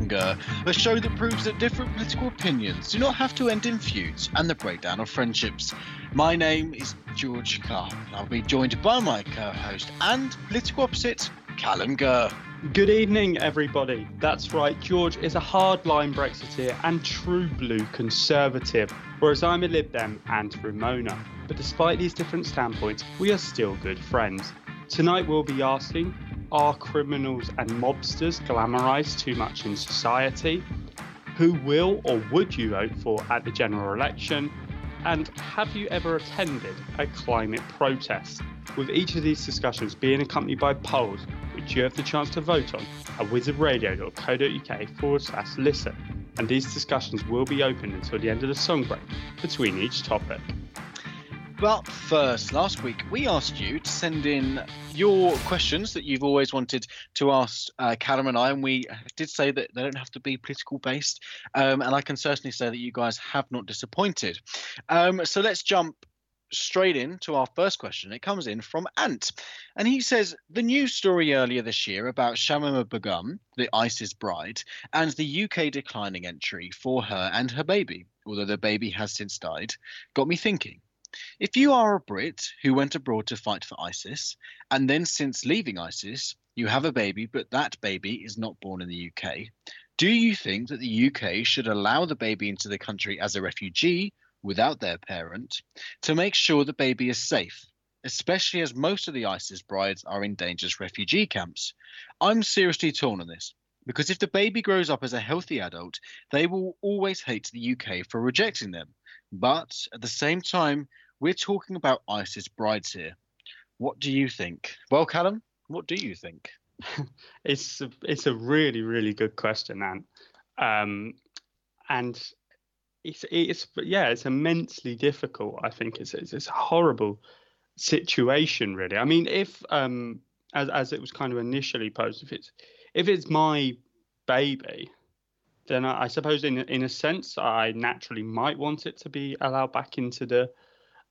A show that proves that different political opinions do not have to end in feuds and the breakdown of friendships. My name is George Kup, and I'll be joined by my co-host and political opposite, Callum Gurr. Good evening, everybody. That's right, George is a hardline Brexiteer and true blue conservative, whereas I'm a Lib Dem and Remoaner. But despite these different standpoints, we are still good friends. Tonight we'll be asking are criminals and mobsters glamorized too much in society? Who will or would you vote for at the general election? And have you ever attended a climate protest? With each of these discussions being accompanied by polls, which you have the chance to vote on at wizardradio.co.uk forward slash listen. And these discussions will be open until the end of the song break between each topic. But first, last week we asked you to send in your questions that you've always wanted to ask uh, Callum and I, and we did say that they don't have to be political based. Um, and I can certainly say that you guys have not disappointed. Um, so let's jump straight in to our first question. It comes in from Ant, and he says the news story earlier this year about Shamima Begum, the ISIS bride, and the UK declining entry for her and her baby, although the baby has since died, got me thinking. If you are a Brit who went abroad to fight for ISIS, and then since leaving ISIS, you have a baby, but that baby is not born in the UK, do you think that the UK should allow the baby into the country as a refugee without their parent to make sure the baby is safe? Especially as most of the ISIS brides are in dangerous refugee camps. I'm seriously torn on this because if the baby grows up as a healthy adult, they will always hate the UK for rejecting them. But at the same time, we're talking about ISIS brides here. What do you think? Well, Callum, what do you think? it's a, it's a really really good question, Ant. Um, and it's it's yeah, it's immensely difficult. I think it's it's, it's a horrible situation, really. I mean, if um, as as it was kind of initially posed, if it's if it's my baby, then I, I suppose in in a sense I naturally might want it to be allowed back into the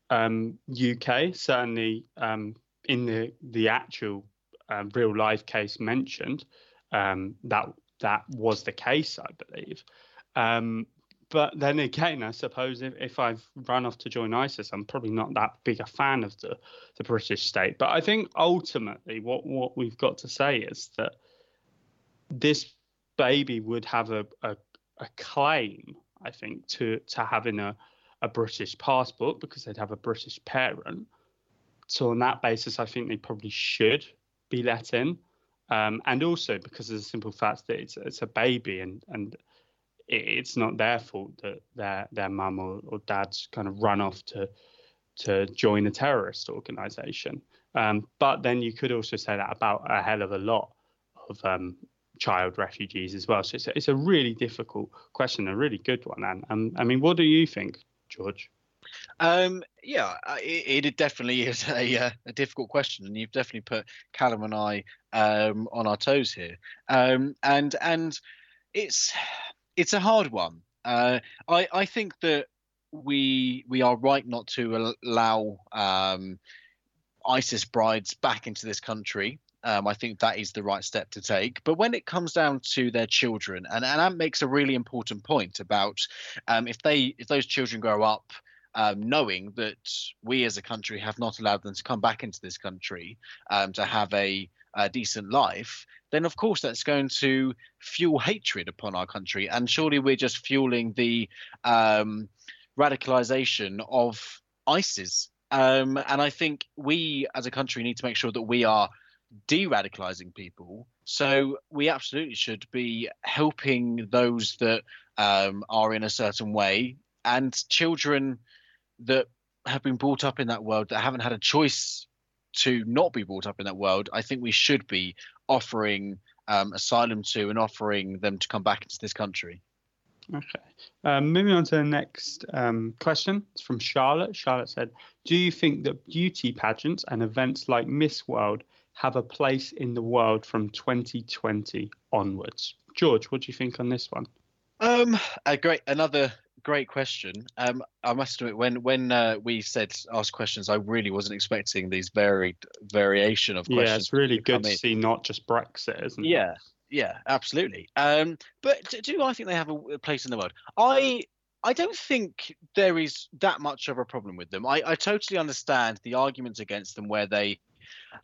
um, UK. Certainly um, in the the actual um, real life case mentioned, um, that that was the case, I believe. Um, but then again, I suppose if, if I've run off to join ISIS, I'm probably not that big a fan of the, the British state. But I think ultimately, what, what we've got to say is that this baby would have a, a, a claim, I think, to to having a, a British passport because they'd have a British parent. So on that basis, I think they probably should be let in, um, and also because of the simple fact that it's it's a baby and and it, it's not their fault that their their mum or, or dad's kind of run off to to join a terrorist organization. Um, but then you could also say that about a hell of a lot of um, child refugees as well. So it's a, it's a really difficult question, a really good one. And um, I mean, what do you think, George? Um, yeah, it, it, definitely is a, uh, a difficult question, and you've definitely put Callum and I um, on our toes here. Um, and and it's it's a hard one. Uh, I I think that we we are right not to allow um, ISIS brides back into this country. Um, I think that is the right step to take. But when it comes down to their children, and, and that makes a really important point about um, if they if those children grow up um, knowing that we as a country have not allowed them to come back into this country um, to have a, a, decent life, then of course that's going to fuel hatred upon our country. And surely we're just fueling the um, radicalization of ISIS. Um, and I think we as a country need to make sure that we are de-radicalizing people. So we absolutely should be helping those that um, are in a certain way, and children that have been brought up in that world that haven't had a choice to not be brought up in that world. I think we should be offering um, asylum to and offering them to come back into this country. Okay. Um, moving on to the next um, question. It's from Charlotte. Charlotte said, Do you think that beauty pageants and events like Miss World have a place in the world from 2020 onwards? George, what do you think on this one? Um, a great another great question. Um, I must admit, when when uh, we said ask questions, I really wasn't expecting these varied variation of questions. Yeah, it's really good to see not just Brexit, isn't it? Yeah, yeah, absolutely. Um, but do I think they have a place in the world? I I don't think there is that much of a problem with them. I, I totally understand the arguments against them where they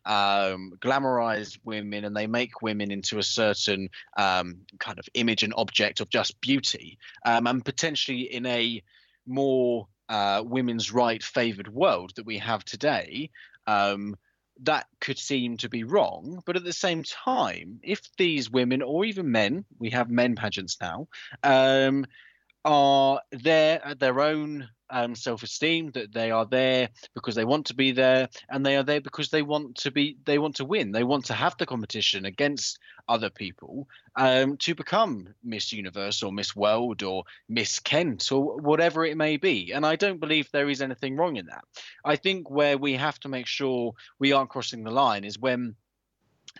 um, glamorize women and they make women into a certain um, kind of image and object of just beauty, um, and potentially in a more uh, women's right favored world that we have today. Um, that could seem to be wrong, but at the same time, if these women or even men, we have men pageants now, um, are there at their own um, self-esteem that they are there because they want to be there and they are there because they want to be they want to win. They want to have the competition against other people um, to become miss universe or miss world or miss kent or whatever it may be. And i don't believe there is anything wrong in that. I think where we have to make sure we aren't crossing the line is when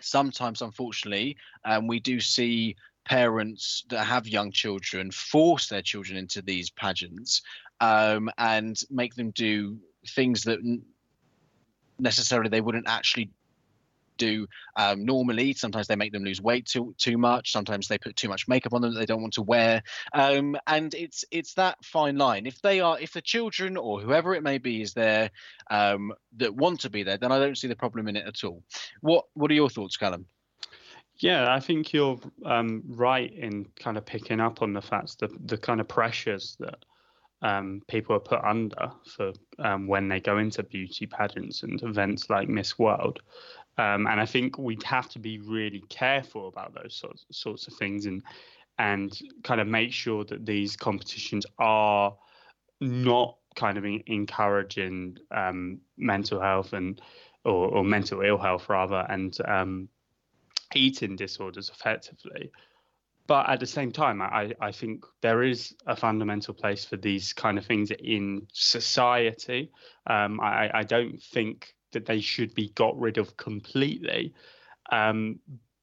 sometimes unfortunately um, we do see parents that have young children force their children into these pageants um, and make them do things that necessarily they wouldn't actually do um, normally. Sometimes they make them lose weight too too much. Sometimes they put too much makeup on them that they don't want to wear. Um, and it's it's that fine line. If they are, if the children or whoever it may be is there um, that want to be there, then I don't see the problem in it at all. What What are your thoughts, Callum? Yeah, I think you're um, right in kind of picking up on the fact that the kind of pressures that um, people are put under for um, when they go into beauty pageants and events like Miss World. Um, and I think we'd have to be really careful about those sorts sorts of things and and kind of make sure that these competitions are not kind of encouraging um, mental health and or, or, mental ill health rather and um, eating disorders effectively but at the same time, I, I think there is a fundamental place for these kind of things in society. Um, I, I don't think that they should be got rid of completely um,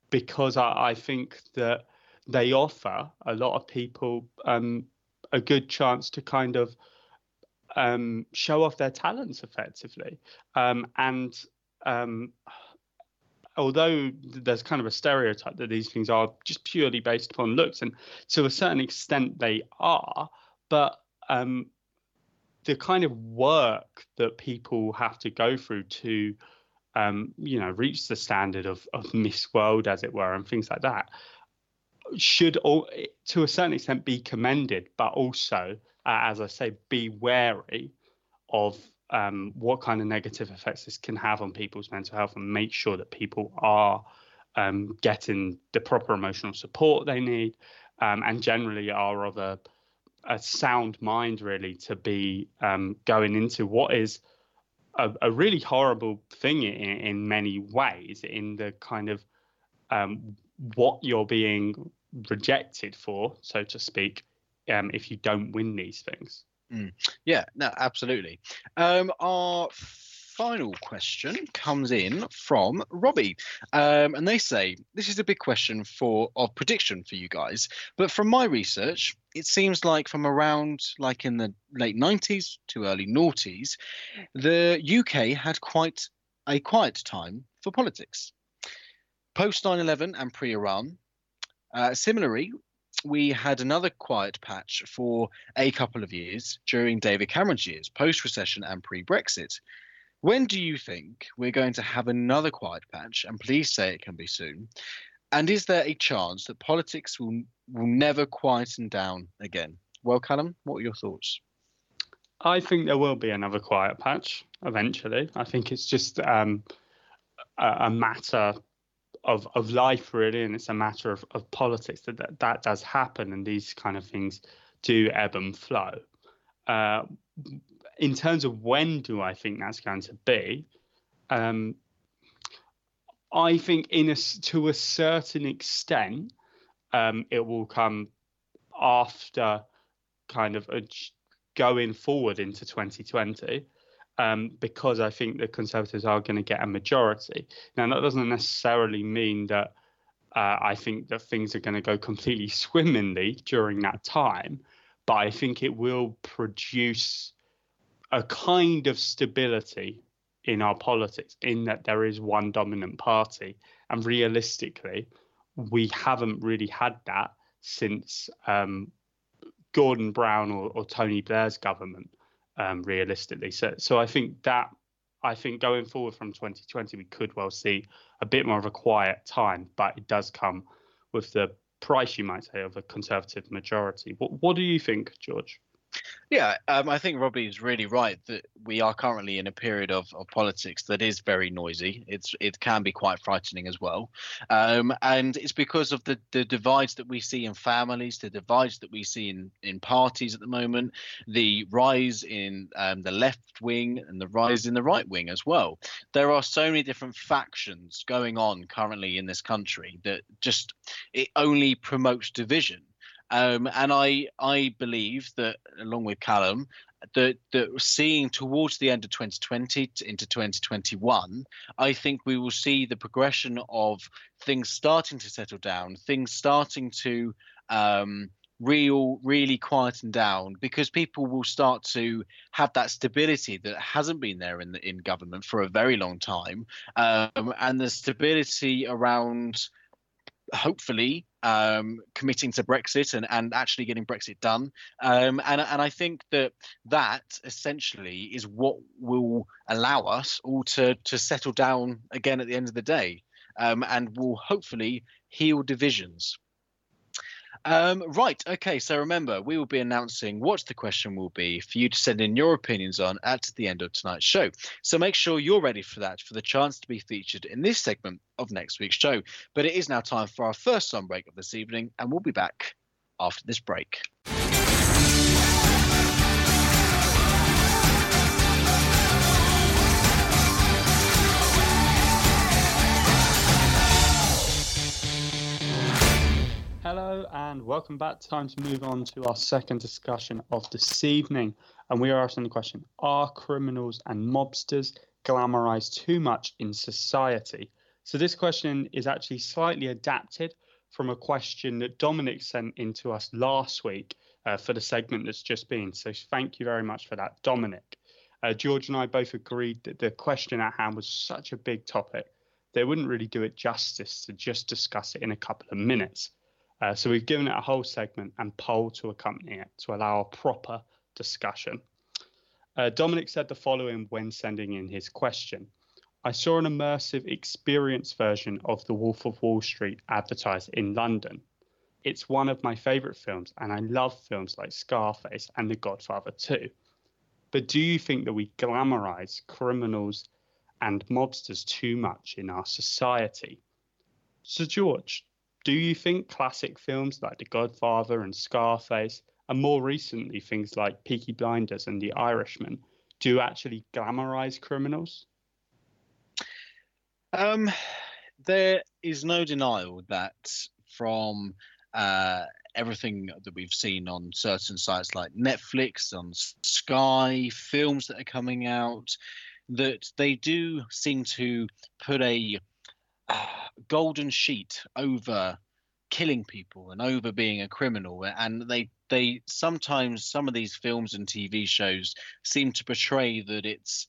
because I, I, think that they offer a lot of people um, a good chance to kind of um, show off their talents effectively. Um, and um, although there's kind of a stereotype that these things are just purely based upon looks, and to a certain extent they are, but um, the kind of work that people have to go through to, um, you know, reach the standard of, of Miss World, as it were, and things like that, should all, to a certain extent be commended, but also, uh, as I say, be wary of um, what kind of negative effects this can have on people's mental health and make sure that people are um, getting the proper emotional support they need um, and generally are of a, a sound mind, really, to be um, going into what is a, a really horrible thing in, in, many ways, in the kind of um, what you're being rejected for, so to speak, um, if you don't win these things. Mm. Yeah, no, absolutely. Um, our final question comes in from Robbie, um, and they say this is a big question for of prediction for you guys. But from my research, it seems like from around like in the late '90s to early noughties, the UK had quite a quiet time for politics. Post 9/11 and pre-Iraq, uh, similarly, we had another quiet patch for a couple of years during David Cameron's years, post recession and pre Brexit. When do you think we're going to have another quiet patch? And please say it can be soon. And is there a chance that politics will will never quieten down again? Well, Callum, what are your thoughts? I think there will be another quiet patch eventually. I think it's just um, a, a, matter of of life really, and it's a matter of, of politics that, that that does happen, and these kind of things do ebb and flow. Uh, in terms of when do I think that's going to be, um, I think in a to a certain extent, um, it will come after kind of a, going forward into 2020 um, because I think the Conservatives are going to get a majority. Now, that doesn't necessarily mean that uh, I think that things are going to go completely swimmingly during that time, but I think it will produce a kind of stability in our politics, in that there is one dominant party. And realistically, we haven't really had that since um, Gordon Brown or, or Tony Blair's government um, realistically. So, so I think that I think going forward from 2020, we could well see a bit more of a quiet time, but it does come with the price, you might say, of a conservative majority. What, what do you think, George? Yeah, um, I think Robbie is really right that we are currently in a period of, of politics that is very noisy. It's it can be quite frightening as well, um, and it's because of the the divides that we see in families, the divides that we see in in parties at the moment, the rise in um, the left wing and the rise in the right wing as well. There are so many different factions going on currently in this country that just it only promotes division um, and I I believe that along with Callum, that that seeing towards the end of 2020 into 2021, I think we will see the progression of things starting to settle down, things starting to um, real really quieten down because people will start to have that stability that hasn't been there in the in government for a very long time. Um, and the stability around hopefully um, committing to Brexit and, and actually getting Brexit done. Um, and, and I think that that essentially is what will allow us all to, to settle down again at the end of the day um, and will hopefully heal divisions. Um, right. Okay. So remember, we will be announcing what the question will be for you to send in your opinions on at the end of tonight's show. So make sure you're ready for that, for the chance to be featured in this segment of next week's show. But it is now time for our first song break of this evening, and we'll be back after this break. Hello and welcome back. Time to move on to our second discussion of this evening. And we are asking the question Are criminals and mobsters glamorized too much in society? So, this question is actually slightly adapted from a question that Dominic sent in to us last week uh, for the segment that's just been. So, thank you very much for that, Dominic. Uh, George and I both agreed that the question at hand was such a big topic, they wouldn't really do it justice to just discuss it in a couple of minutes. Uh, so we've given it a whole segment and poll to accompany it to allow a proper discussion. Uh, Dominic said the following when sending in his question. I saw an immersive experience version of The Wolf of Wall Street advertised in London. It's one of my favourite films, and I love films like Scarface and The Godfather too. But do you think that we glamorise criminals and mobsters too much in our society? So, George, do you think classic films like The Godfather and Scarface, and more recently things like Peaky Blinders and The Irishman, do actually glamorize criminals? Um, there is no denial that from uh, everything that we've seen on certain sites like Netflix, on Sky, films that are coming out, that they do seem to put a golden sheet over killing people and over being a criminal and they they sometimes some of these films and TV shows seem to portray that it's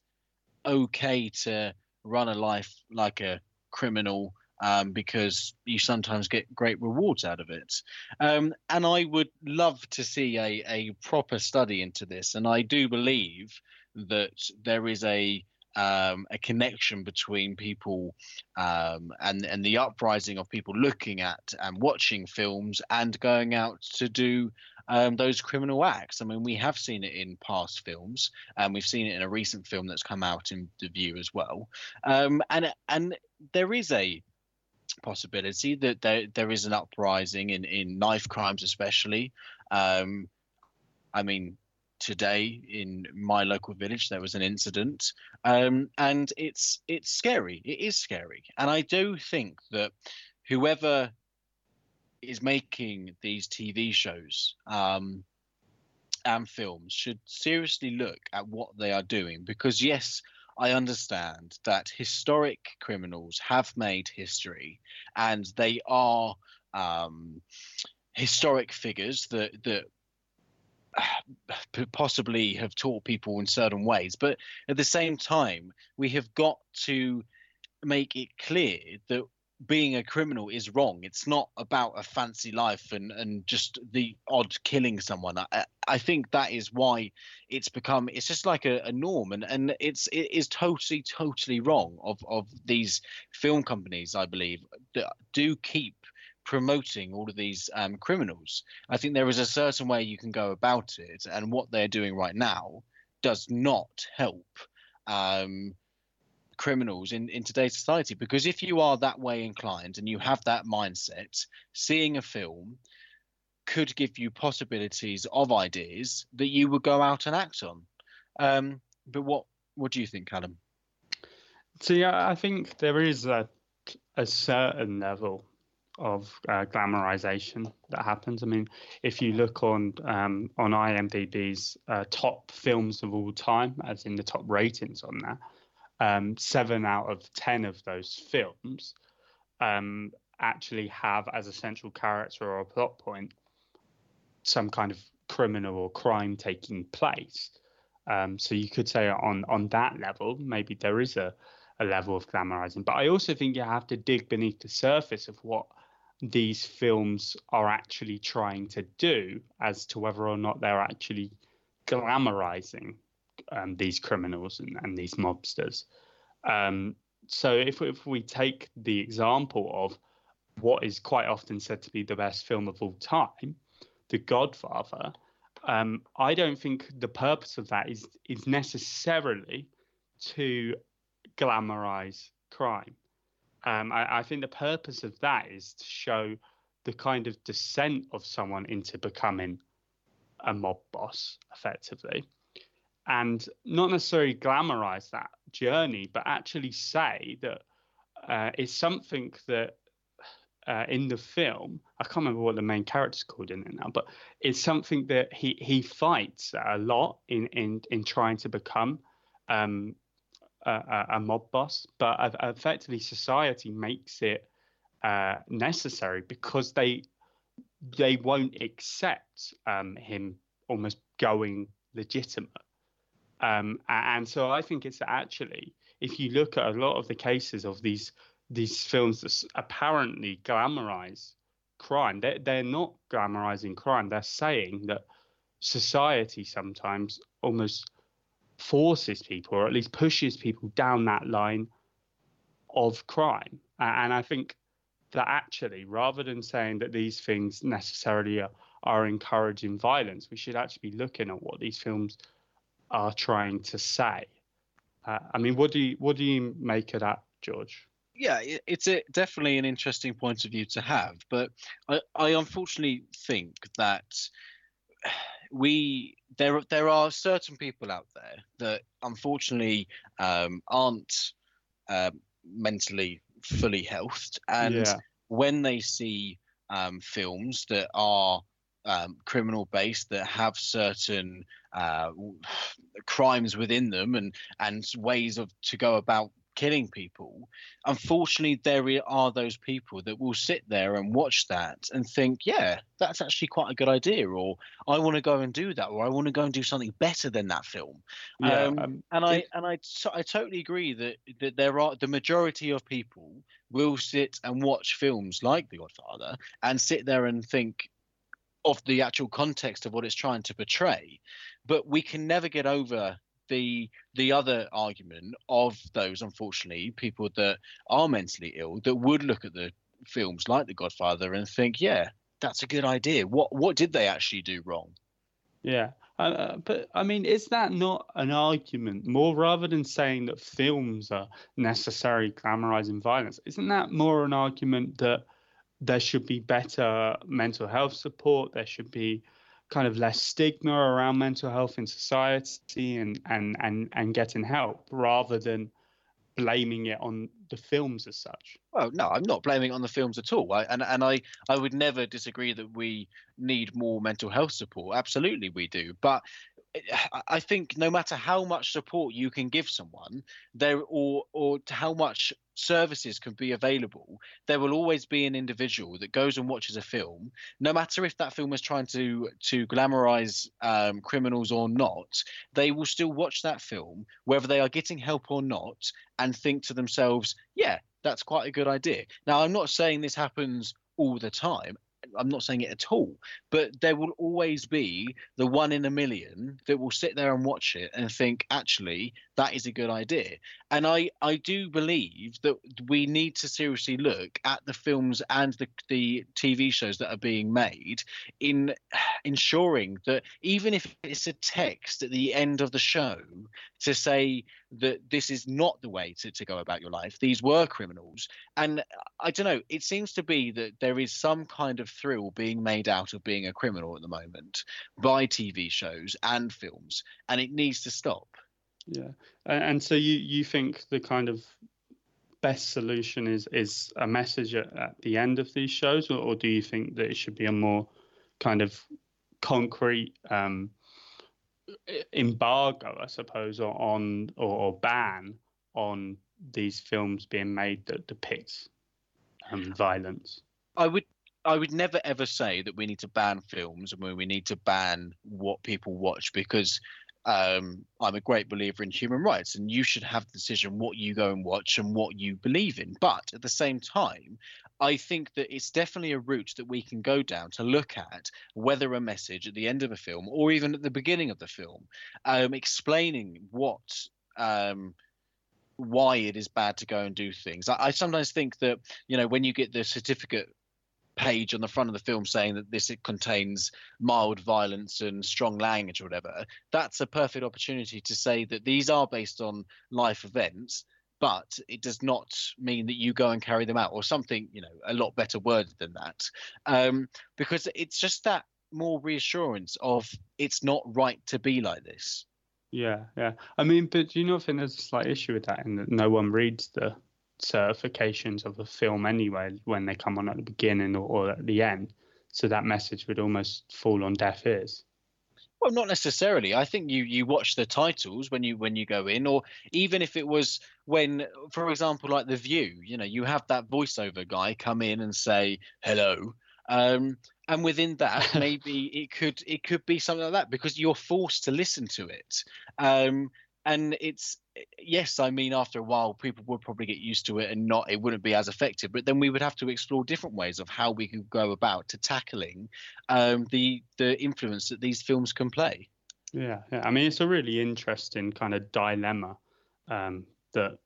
okay to run a life like a criminal um, because you sometimes get great rewards out of it. Um, and I would love to see a, a proper study into this. And I do believe that there is a um, a connection between people um, and and the uprising of people looking at and watching films and going out to do um, those criminal acts. I mean, we have seen it in past films, and we've seen it in a recent film that's come out in the view as well. Um, and and there is a possibility that there there is an uprising in in knife crimes, especially. Um, I mean, today in my local village there was an incident, um, and it's it's scary. It is scary, and I do think that whoever is making these TV shows um, and films should seriously look at what they are doing. Because yes I understand that historic criminals have made history and they are um, historic figures that that possibly have taught people in certain ways but at the same time we have got to make it clear that being a criminal is wrong. It's not about a fancy life and and just the odd killing someone. I, I think that is why it's become it's just like a, a norm and and it's it is totally totally wrong of of these film companies I believe that do keep promoting all of these um, criminals. I think there is a certain way you can go about it, and what they're doing right now does not help. Um, criminals in, in today's society because if you are that way inclined and you have that mindset seeing a film could give you possibilities of ideas that you would go out and act on um, but what what do you think Adam? See, I think there is a, a certain level of uh, glamorization that happens. I mean, if you look on um, on IMDb's uh, top films of all time, as in the top ratings on that, um, seven out of ten of those films um, actually have as a central character or a plot point some kind of criminal or crime taking place. Um, so you could say on on that level, maybe there is a, a level of glamorizing. But I also think you have to dig beneath the surface of what these films are actually trying to do as to whether or not they're actually glamorizing um, these criminals and, and these mobsters. Um, so if, if we take the example of what is quite often said to be the best film of all time, The Godfather, um, I don't think the purpose of that is is necessarily to glamorize crime. Um, I, I, think the purpose of that is to show the kind of descent of someone into becoming a mob boss, effectively. And not necessarily glamorize that journey, but actually say that uh, it's something that uh, in the film, I can't remember what the main character's called in it now, but it's something that he he fights a lot in in in trying to become um, a, a, mob boss, but effectively society makes it uh, necessary because they they won't accept um, him almost going legitimate. Um, and so I think it's actually, if you look at a lot of the cases of these these films that apparently glamorize crime, they're, they're not glamorizing crime. They're saying that society sometimes almost forces people, or at least pushes people down that line of crime. And I think that actually, rather than saying that these things necessarily are, are encouraging violence, we should actually be looking at what these films are trying to say. Uh, I mean, what do you what do you make of that, George? yeah, it's a, definitely an interesting point of view to have, but I, I unfortunately think that we there there are certain people out there that unfortunately um, aren't uh, mentally fully healthed, and yeah. when they see um, films that are um, criminal based that have certain uh, crimes within them and and ways of to go about killing people. Unfortunately, there are those people that will sit there and watch that and think, yeah, that's actually quite a good idea, or I want to go and do that, or I want to go and do something better than that film. Yeah, um, um, and I and I, I totally agree that that there are the majority of people will sit and watch films like The Godfather and sit there and think of the actual context of what it's trying to portray but we can never get over the the other argument of those unfortunately people that are mentally ill that would look at the films like The Godfather and think, yeah, that's a good idea. What what did they actually do wrong? Yeah. Uh, uh but I mean, is that not an argument more rather than saying that films are necessarily glamorizing violence? Isn't that more an argument that there should be better mental health support? There should be kind of less stigma around mental health in society and and and and getting help rather than blaming it on the films as such. Well, no, I'm not blaming it on the films at all. I, and and I I would never disagree that we need more mental health support. Absolutely, we do. But I think no matter how much support you can give someone, there or or how much services can be available, there will always be an individual that goes and watches a film, no matter if that film is trying to to glamorize um, criminals or not. They will still watch that film, whether they are getting help or not, and think to themselves, "Yeah, that's quite a good idea." Now, I'm not saying this happens all the time. I'm not saying it at all, but there will always be the one in a million that will sit there and watch it and think, actually, that is a good idea. And I, I do believe that we need to seriously look at the films and the, the TV shows that are being made in ensuring that even if it's a text at the end of the show to say that this is not the way to, to go about your life, these were criminals. And I don't know, it seems to be that there is some kind of thrill being made out of being a criminal at the moment by TV shows and films, and it needs to stop. Yeah, and so you you think the kind of best solution is is a message at, at the end of these shows, or, or, do you think that it should be a more kind of concrete um, embargo, I suppose, or on or, or, ban on these films being made that depicts um, violence? I would I would never ever say that we need to ban films and we need to ban what people watch because um, I'm a great believer in human rights, and you should have the decision what you go and watch and what you believe in. But at the same time, I think that it's definitely a route that we can go down to look at whether a message at the end of a film or even at the beginning of the film, um, explaining what. Um, why it is bad to go and do things. I, I sometimes think that you know when you get the certificate page on the front of the film saying that this it contains mild violence and strong language or whatever, that's a perfect opportunity to say that these are based on life events, but it does not mean that you go and carry them out or something, you know, a lot better worded than that. Um, because it's just that more reassurance of it's not right to be like this. Yeah, yeah. I mean, but do you not think there's a slight issue with that in that no one reads the certifications of a film anyway when they come on at the beginning or, or at the end. So that message would almost fall on deaf ears. Well, not necessarily. I think you you watch the titles when you when you go in, or even if it was when, for example, like The Vue, you know, you have that voiceover guy come in and say hello, um, and within that maybe it could it could be something like that because you're forced to listen to it. Um, and it's yes i mean after a while people would probably get used to it and not it wouldn't be as effective but then we would have to explore different ways of how we could go about to tackling um, the the influence that these films can play yeah, yeah. i mean it's a really interesting kind of dilemma um, that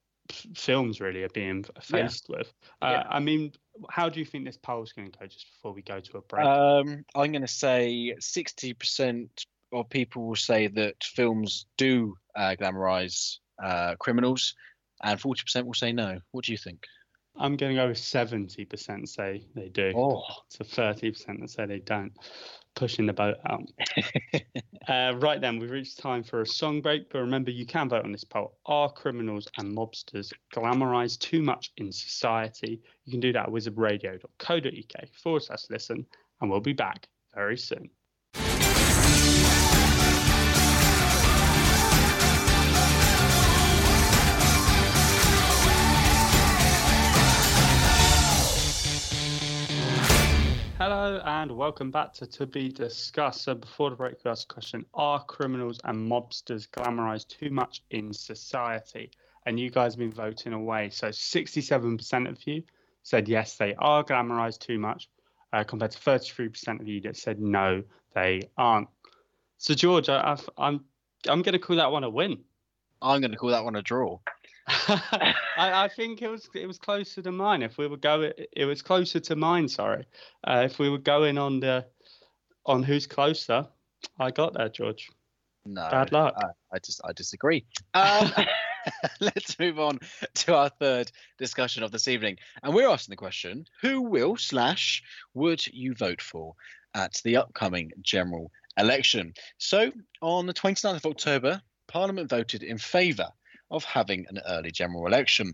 films really are being faced yeah. with uh, yeah. i mean how do you think this poll is going to go just before we go to a break um, i'm going to say 60% of people will say that films do uh, glamorize uh, criminals, and 40% will say no. What do you think? I'm going to go with 70% say they do. Oh, To 30% that say they don't. Pushing the boat out. uh, right then, we've reached time for a song break. But remember, you can vote on this poll. Are criminals and mobsters glamorized too much in society? You can do that at wizardradio.co.uk forward slash listen. And we'll be back very soon. Hello and welcome back to To Be Discussed. So before the break, we asked a question: Are criminals and mobsters glamorized too much in society? And you guys have been voting away. So 67% of you said yes, they are glamorized too much, uh, compared to 33% of you that said no, they aren't. So George, I, I'm I'm going to call that one a win. I'm going to call that one a draw. I, I think it was it was closer to mine. If we were going, it was closer to mine. Sorry, uh, if we were going on the on who's closer, I got there, George. No, Bad luck. I, I just I disagree. Um, let's move on to our third discussion of this evening, and we're asking the question: Who will slash would you vote for at the upcoming general election? So, on the 29th of October, Parliament voted in favour of having an early general election.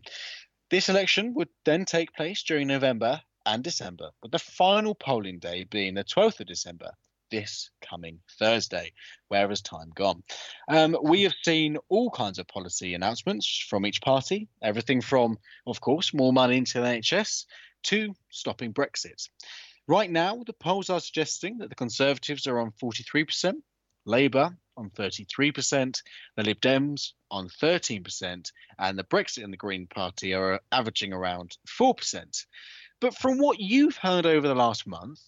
This election would then take place during November and December, with the final polling day being the 12th of December, this coming Thursday. Where has time gone? Um, we have seen all kinds of policy announcements from each party, everything from, of course, more money into the NHS to stopping Brexit. Right now, the polls are suggesting that the Conservatives are on 43%, Labour on 33%, the Lib Dems on 13%, and the Brexit and the Green Party are averaging around 4%. But from what you've heard over the last month,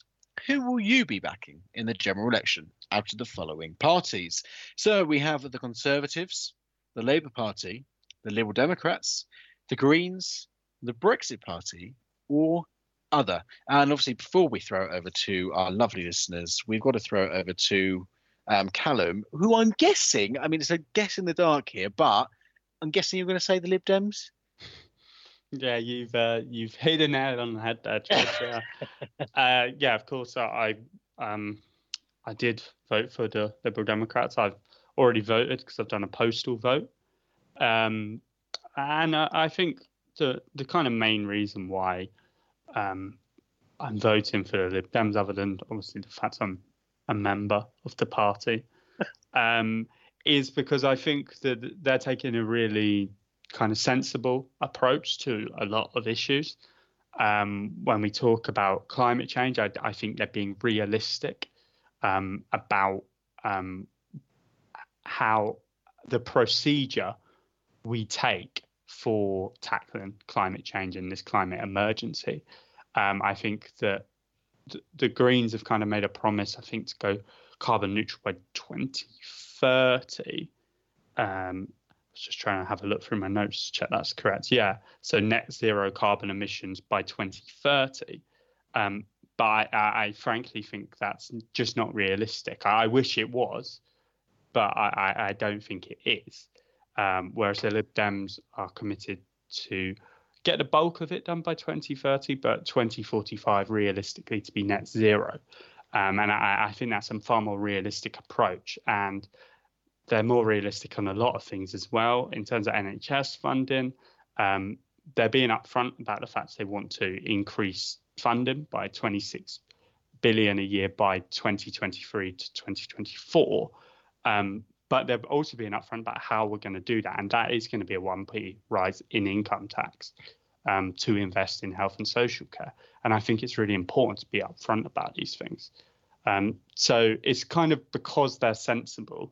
who will you be backing in the general election out of the following parties? So we have the Conservatives, the Labour Party, the Liberal Democrats, the Greens, the Brexit Party, or other. And obviously, before we throw it over to our lovely listeners, we've got to throw it over to um, Callum, who I'm guessing, I mean, it's a guess in the dark here, but I'm guessing you're going to say the Lib Dems. Yeah, you've uh, you've hit a nail on the head there, George. Yeah, uh, yeah. Of course, I um I did vote for the Liberal Democrats. I've already voted because I've done a postal vote, um, and I, I think the the kind of main reason why um I'm voting for the Lib Dems, other than obviously the fact I'm a member of the party, um, is because I think that they're taking a really kind of sensible approach to a lot of issues. Um, when we talk about climate change, I, I think they're being realistic um, about um, how the procedure we take for tackling climate change and this climate emergency. Um, I think that th- the Greens have kind of made a promise, I think, to go carbon neutral by 2030. Um, was just trying to have a look through my notes to check that's correct. Yeah, so net zero carbon emissions by 2030. Um, but I, I, I frankly think that's just not realistic. I, I wish it was, but I don't think it is. Um, whereas the Lib Dems are committed to get the bulk of it done by 2030, but 2045 realistically to be net zero. Um, and I, I think that's a far more realistic approach. And they're more realistic on a lot of things as well in terms of NHS funding. Um, they're being upfront about the fact they want to increase funding by 26 billion a year by 2023 to 2024. Um, but they're also being upfront about how we're going to do that, and that is going to be a 1p rise in income tax um, to invest in health and social care. And I think it's really important to be upfront about these things. Um, so it's kind of because they're sensible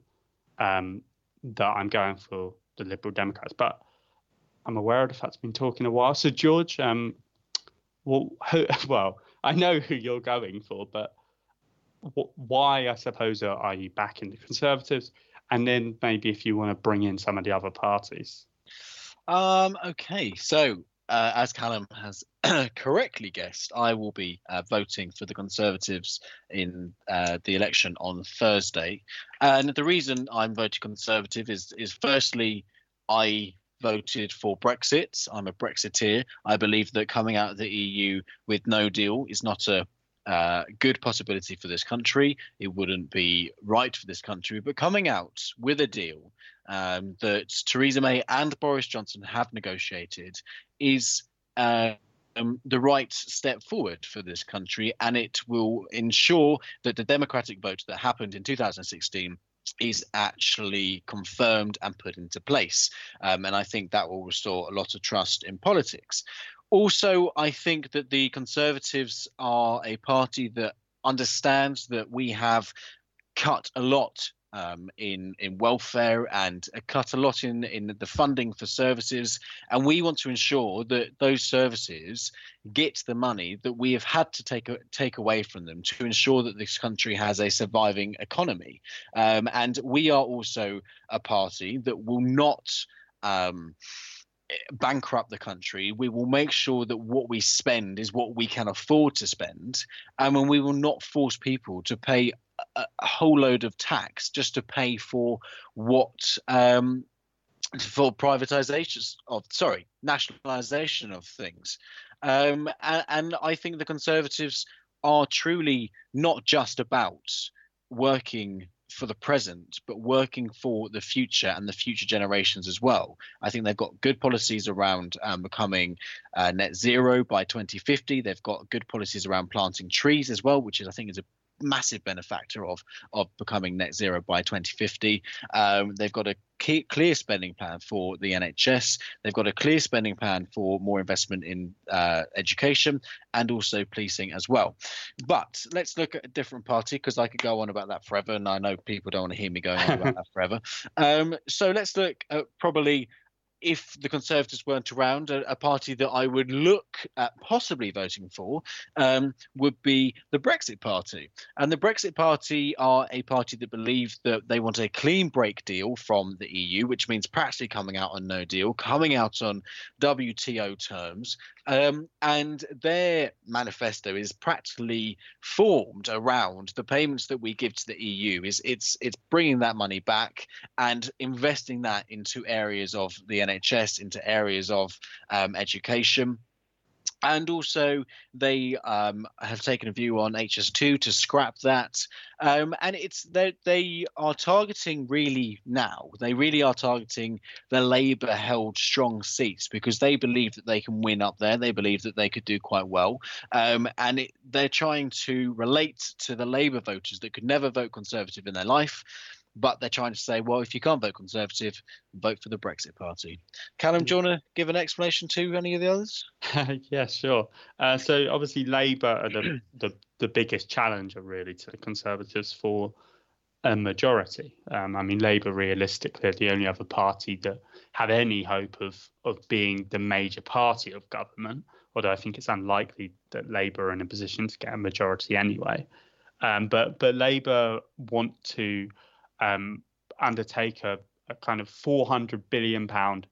um, that I'm going for the Liberal Democrats. But I'm aware of the fact I've been talking a while. So George, um, well, who, well, I know who you're going for, but wh- why, I suppose, are you backing the Conservatives? And then maybe if you want to bring in some of the other parties. Um, okay, so uh, as Callum has correctly guessed, I will be uh, voting for the Conservatives in uh, the election on Thursday. And the reason I'm voting Conservative is is firstly, I voted for Brexit. I'm a Brexiteer. I believe that coming out of the EU with no deal is not a uh, good possibility for this country. It wouldn't be right for this country. But coming out with a deal um, that Theresa May and Boris Johnson have negotiated is. Uh, um, the right step forward for this country, and it will ensure that the democratic vote that happened in 2016 is actually confirmed and put into place. Um, and I think that will restore a lot of trust in politics. Also, I think that the Conservatives are a party that understands that we have cut a lot um, in in welfare and cut a lot in in the funding for services, and we want to ensure that those services get the money that we have had to take take away from them to ensure that this country has a surviving economy. Um, and we are also a party that will not. Um, bankrupt the country. We will make sure that what we spend is what we can afford to spend, and when we will not force people to pay a, a whole load of tax just to pay for what um, for privatization of sorry nationalization of things um, and, and, i think the conservatives are truly not just about working for the present but working for the future and the future generations as well. I think they've got good policies around um, becoming uh, net zero by 2050 they've got good policies around planting trees as well which is i think is a massive benefactor of of becoming net zero by 2050. Um, they've got a key, clear spending plan for the NHS. They've got a clear spending plan for more investment in uh, education and also policing as well. But let's look at a different party because I could go on about that forever, and I know people don't want to hear me going on about that forever. Um, so let's look at probably if the Conservatives weren't around, a, a, party that I would look at possibly voting for um, would be the Brexit Party. And the Brexit Party are a party that believe that they want a clean break deal from the EU, which means practically coming out on no deal, coming out on WTO terms, um, and their manifesto is practically formed around the payments that we give to the EU. Is it's it's bringing that money back and investing that into areas of the NHS, into areas of um, education and also they um, have taken a view on HS2 to scrap that. Um, and it's they they are targeting really now. They really are targeting the Labour-held strong seats because they believe that they can win up there. They believe that they could do quite well, um, and it, they're trying to relate to the Labour voters that could never vote Conservative in their life but they're trying to say, well, if you can't vote Conservative, vote for the Brexit Party. Callum, do you want to give an explanation to any of the others? yeah, sure. Uh, so obviously, Labour are the, the, the biggest challenger really to the Conservatives for a majority. Um, I mean, Labour realistically are the only other party that have any hope of of being the major party of government. Although I think it's unlikely that Labour are in a position to get a majority anyway. Um, but but Labour want to um, undertake a, a, kind of 400 billion pound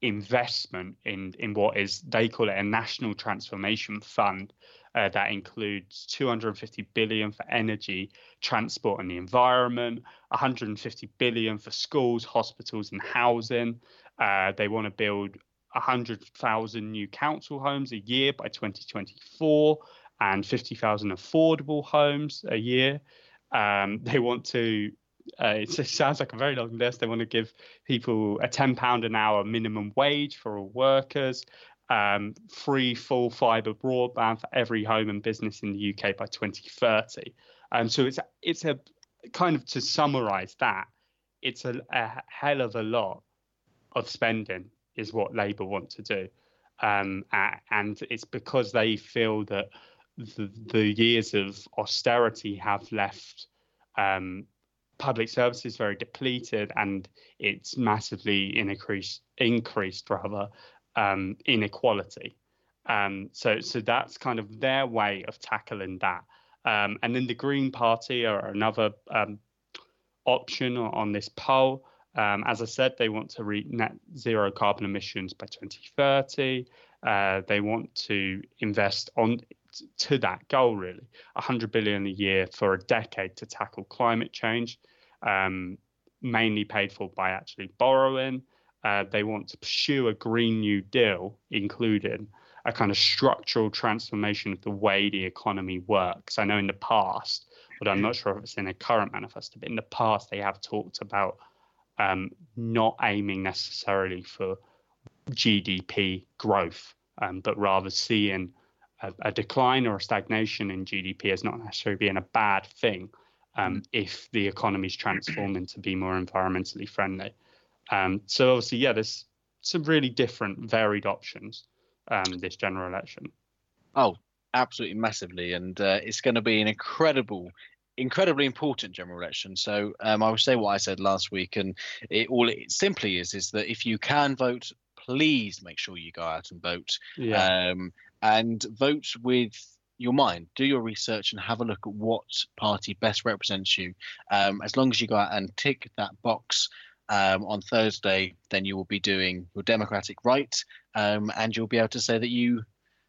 investment in in what is they call it a national transformation fund uh, that includes 250 billion for energy transport and the environment 150 billion for schools hospitals and housing. Uh, they want to build 100,000 new council homes a year by 2024 and 50,000 affordable homes a year. Um, they want to uh, it sounds like a very long list. They want to give people a ten pound an hour minimum wage for all workers, um, free full fibre broadband for every home and business in the UK by 2030. Um, so it's it's a kind of to summarise that, it's a, a, hell of a lot of spending is what Labour want to do, um, and it's because they feel that the, the years of austerity have left um, public services very depleted and it's massively increased increased rather um, inequality. Um, so so that's kind of their way of tackling that. Um, and then the Green Party are another um, option on this poll. Um, as I said, they want to reach net zero carbon emissions by 2030. Uh, they want to invest on to that goal really 100 billion a year for a decade to tackle climate change um, mainly paid for by actually borrowing Uh, they want to pursue a Green New Deal, including a kind of structural transformation of the way the economy works. I know in the past, but I'm not sure if it's in a current manifesto, but in the past they have talked about um, not aiming necessarily for GDP growth, um, but rather seeing a, a, decline or a stagnation in GDP as not necessarily being a bad thing um, mm. if the economy is transforming to be more environmentally friendly. Um, so obviously, yeah, there's some really different, varied options um, this general election. Oh, absolutely massively, and uh, it's going to be an incredible incredibly important general election. So um, I will say what I said last week, and it all it simply is is that if you can vote, please make sure you go out and vote. Yeah. Um, and vote with your mind. Do your research and have a look at what party best represents you. Um, as long as you go out and tick that box. Um, on Thursday, then you will be doing your democratic right, um, and you'll be able to say that you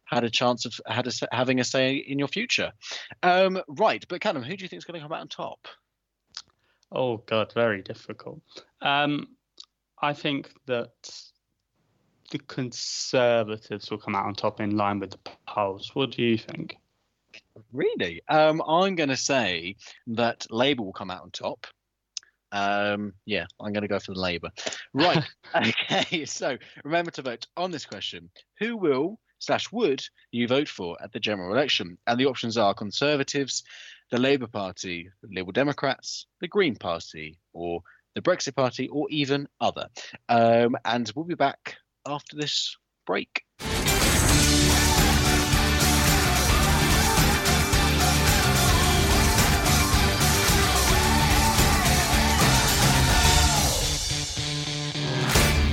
had a chance of had a, having a say in your future. Um, right, but Callum, who do you think is going to come out on top? Oh God, very difficult. Um, I think that the Conservatives will come out on top in line with the polls. What do you think? Really? Um, I'm going to say that Labour will come out on top. Um, yeah, I'm going to go for the Labour. Right. okay. So remember to vote on this question. Who will slash would you vote for at the general election? And the options are Conservatives, the Labour Party, the Liberal Democrats, the Green Party, or the Brexit Party, or even other. Um, and we'll be back after this break.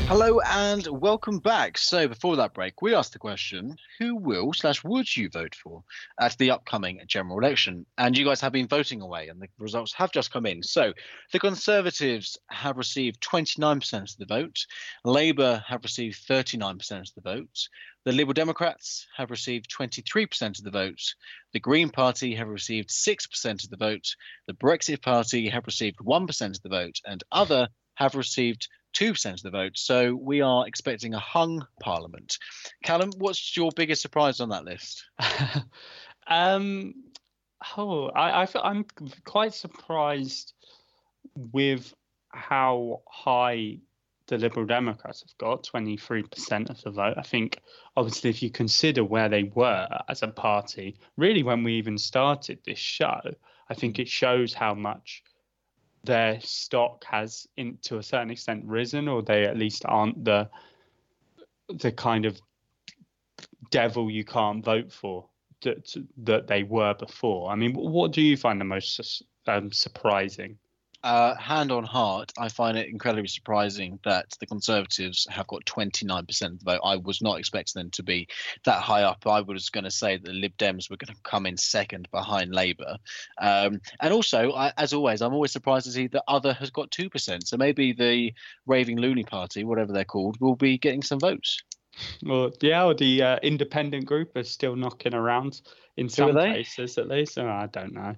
Hello and welcome back. So before that break, we asked the question: Who will slash would you vote for at the upcoming general election? And you guys have been voting away, and the results have just come in. So the Conservatives have received 29% of the vote. Labour have received 39% of the vote. The Liberal Democrats have received 23% of the vote. The Green Party have received 6% of the vote. The Brexit Party have received 1% of the vote, and other have received 2% of the vote. So we are expecting a hung parliament. Callum, what's your biggest surprise on that list? um, oh, I, I I'm quite surprised with how high the Liberal Democrats have got 23% of the vote. I think, obviously, if you consider where they were as a party, really, when we even started this show, I think it shows how much their stock has, in to a certain extent, risen, or they at least aren't the the kind of devil you can't vote for that that they were before. I mean, what do you find the most um, surprising? Uh, hand on heart, I find it incredibly surprising that the Conservatives have got 29% of the vote. I was not expecting them to be that high up. I was going to say that the Lib Dems were going to come in second behind Labour. Um, and also, I, as always, I'm always surprised to see that Other has got 2%. So maybe the Raving Loony Party, whatever they're called, will be getting some votes. Well, yeah, the uh, independent group is still knocking around in some places, at least. Oh, I don't know.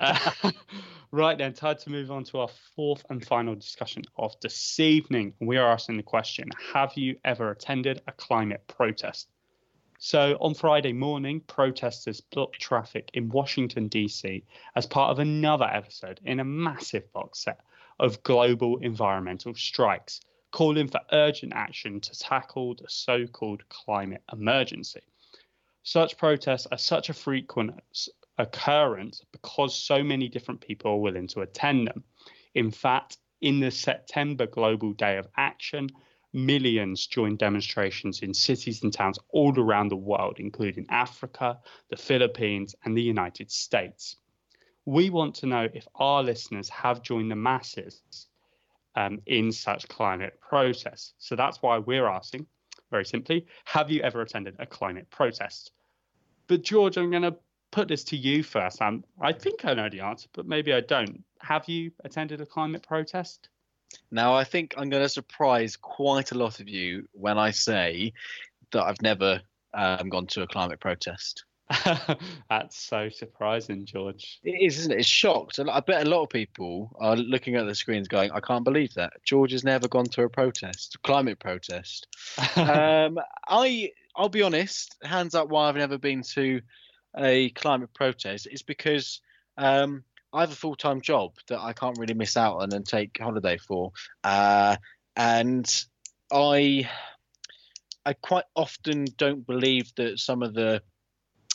uh, right then, time to move on to our fourth and final discussion of this evening. We are asking the question: Have you ever attended a climate protest? So, on Friday morning, protesters blocked traffic in Washington, D.C., as part of another episode in a massive box set of global environmental strikes calling for urgent action to tackle the so called climate emergency. Such protests are such a frequent occurrence because so many different people are willing to attend them. In fact, in the September Global Day of Action, millions joined demonstrations in cities and towns all around the world, including Africa, the Philippines, and the United States. We want to know if our listeners have joined the masses um, in such climate protests. So that's why we're asking, very simply, have you ever attended a climate protest? But George, I'm going to put this to you first. Um, I think I know the answer, but maybe I don't. Have you attended a climate protest? Now, I think I'm going to surprise quite a lot of you when I say that I've never um, gone to a climate protest. That's so surprising, George. It is, isn't it? It's shocked. I bet a lot of people are looking at the screens going, I can't believe that. George has never gone to a protest, climate protest. um, I, I'll be honest, hands up why I've never been to a climate protest. is because um, I have a full time job that I can't really miss out on and take holiday for. Uh, and I, I quite often don't believe that some of the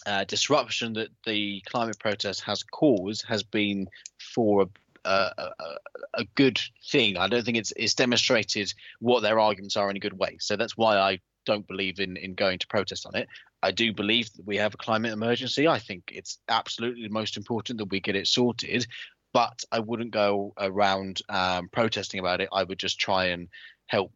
uh, disruption that the climate protest has caused has been for a, a, a, good thing. I don't think it's it's demonstrated what their arguments are in a good way. So that's why I don't believe in in going to protest on it. I do believe that we have a climate emergency. I think it's absolutely most important that we get it sorted. But I wouldn't go around um, protesting about it. I would just try and help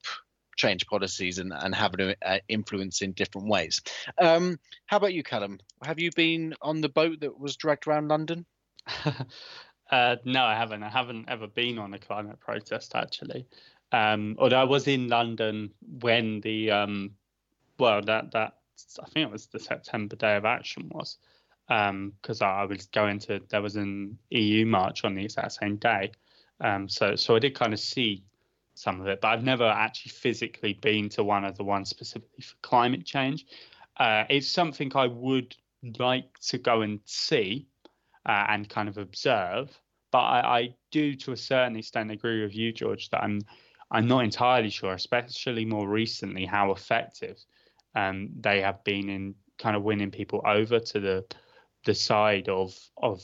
change policies and, and have an uh, influence in different ways. Um, how about you, Callum? Have you been on the boat that was dragged around London? uh, no, I haven't. I haven't ever been on a climate protest actually. Um, although I was in London when the um, well that that I think it was the September Day of Action was because um, I, I was going to there was an EU march on the exact same day. Um, so so I did kind of see some of it, but I've never actually physically been to one of the ones specifically for climate change. Uh, it's something I would like to go and see uh, and kind of observe, but I, I, do to a certain extent agree with you, George, that I'm I'm not entirely sure, especially more recently, how effective um, they have been in kind of winning people over to the the side of of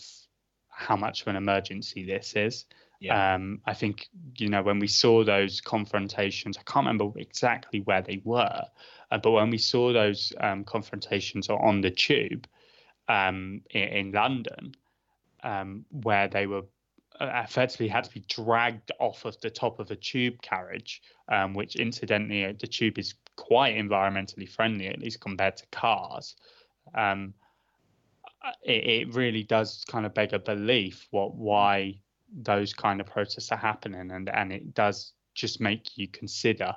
how much of an emergency this is. Yeah. Um, I think you know when we saw those confrontations, I can't remember exactly where they were, uh, but when we saw those um, confrontations on the tube um, in, in, London, um, where they were uh, effectively had to be dragged off of the top of a tube carriage, um, which incidentally uh, the tube is quite environmentally friendly, at least compared to cars. Um, uh, it, it really does kind of beg a belief what why those kind of protests are happening, and and it does just make you consider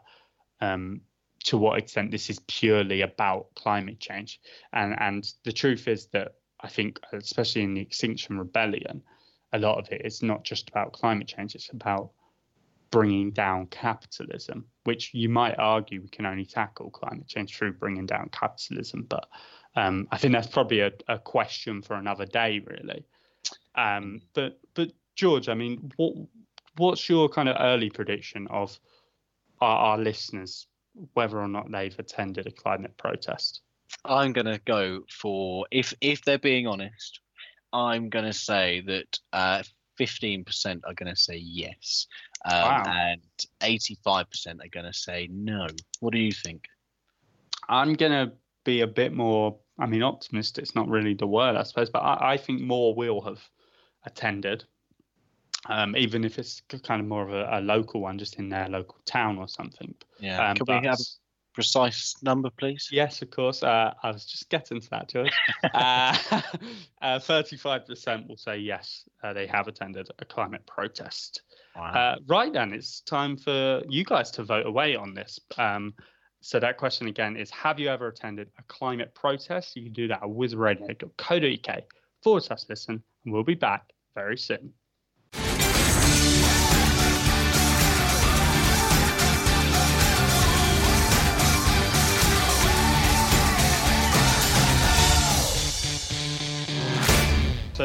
um, to what extent this is purely about climate change. And and the truth is that I think, especially in the Extinction Rebellion, a lot of it is not just about climate change; it's about bringing down capitalism, which you might argue we can only tackle climate change through bringing down capitalism. But um, I think that's probably a, a, question for another day, really. Um, but but George, I mean, what what's your kind of early prediction of our, our listeners, whether or not they've attended a climate protest? I'm going to go for if if they're being honest, I'm going to say that uh, 15% are going to say yes, um, wow. and 85% are going to say no. What do you think? I'm going to be a bit more. I mean, optimistic. It's not really the word, I suppose, but I, I think more will have attended um, even if it's kind of more of a, a, local one, just in their local town or something. Yeah. Um, Can we have a precise number, please? Yes, of course. Uh, I was just getting to that, George. uh, uh, 35% will say yes, uh, they have attended a climate protest. Wow. Uh, right then, it's time for you guys to vote away on this. Um, so that question again is: Have you ever attended a climate protest? You can do that at wizradio.co.uk forward slash listen, and we'll be back very soon.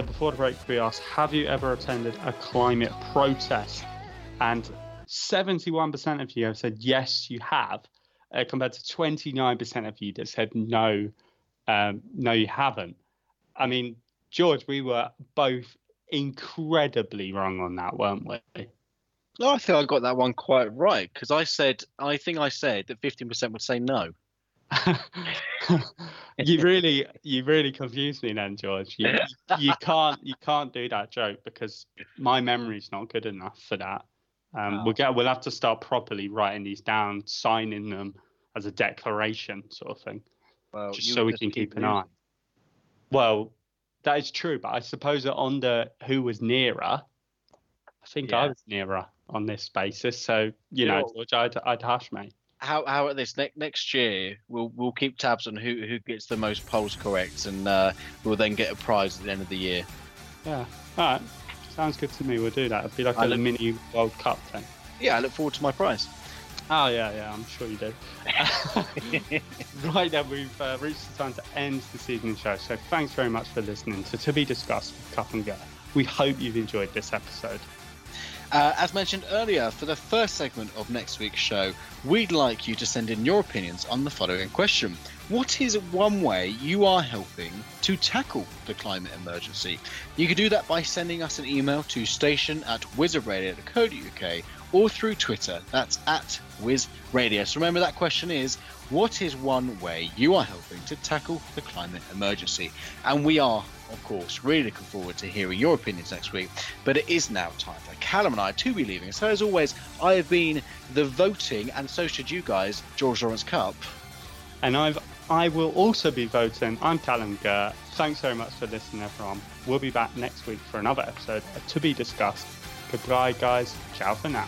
Before the break, we asked, have you ever attended a climate protest? And 71% of you have said yes, you have, uh, compared to 29% of you that said no, um, no, you haven't. I mean, George, we were both incredibly wrong on that, weren't we? No, I think I got that one quite right because I said, I think I said that 15% would say no. you really you really confused me then george. You, you can't you can't do that joke because my memory's not good enough for that. Um, oh. we'll get we'll have to start properly writing these down signing them as a declaration sort of thing well, just so we can keep an eye. Well that is true but i suppose that on the who was nearer i think yeah. i was nearer on this basis. So you know george i'd, I'd hush mate how how at this next next year we'll we'll keep tabs on who who gets the most polls correct, and uh, we'll then get a prize at the end of the year. Yeah. All right. Sounds good to me. We'll do that. It'll be like I a look- mini World Kup thing. Yeah, I look forward to my prize. Oh yeah, yeah. I'm sure you do. right then, we've uh, reached the time to end this evening's show. So thanks very much for listening to To Be Discussed with Cup and Gurr. We hope you've enjoyed this episode. Uh, as mentioned earlier, for the first segment of next week's show, we'd like you to send in your opinions on the following question. What is one way you are helping to tackle the climate emergency? You can do that by sending us an email to station at wizardradio.co.uk or through Twitter. That's at wizradio. So remember that question is what is one way you are helping to tackle the climate emergency? And we are, of course, really looking forward to hearing your opinions next week. But it is now time for Callum and I to be leaving. So as always, I have been the voting, and so should you guys, George Lawrence Kup. And I've I will also be voting. I'm Callum Gurr. Thanks very much for listening, everyone. We'll be back next week for another episode To Be Discussed. Goodbye, guys. Ciao for now.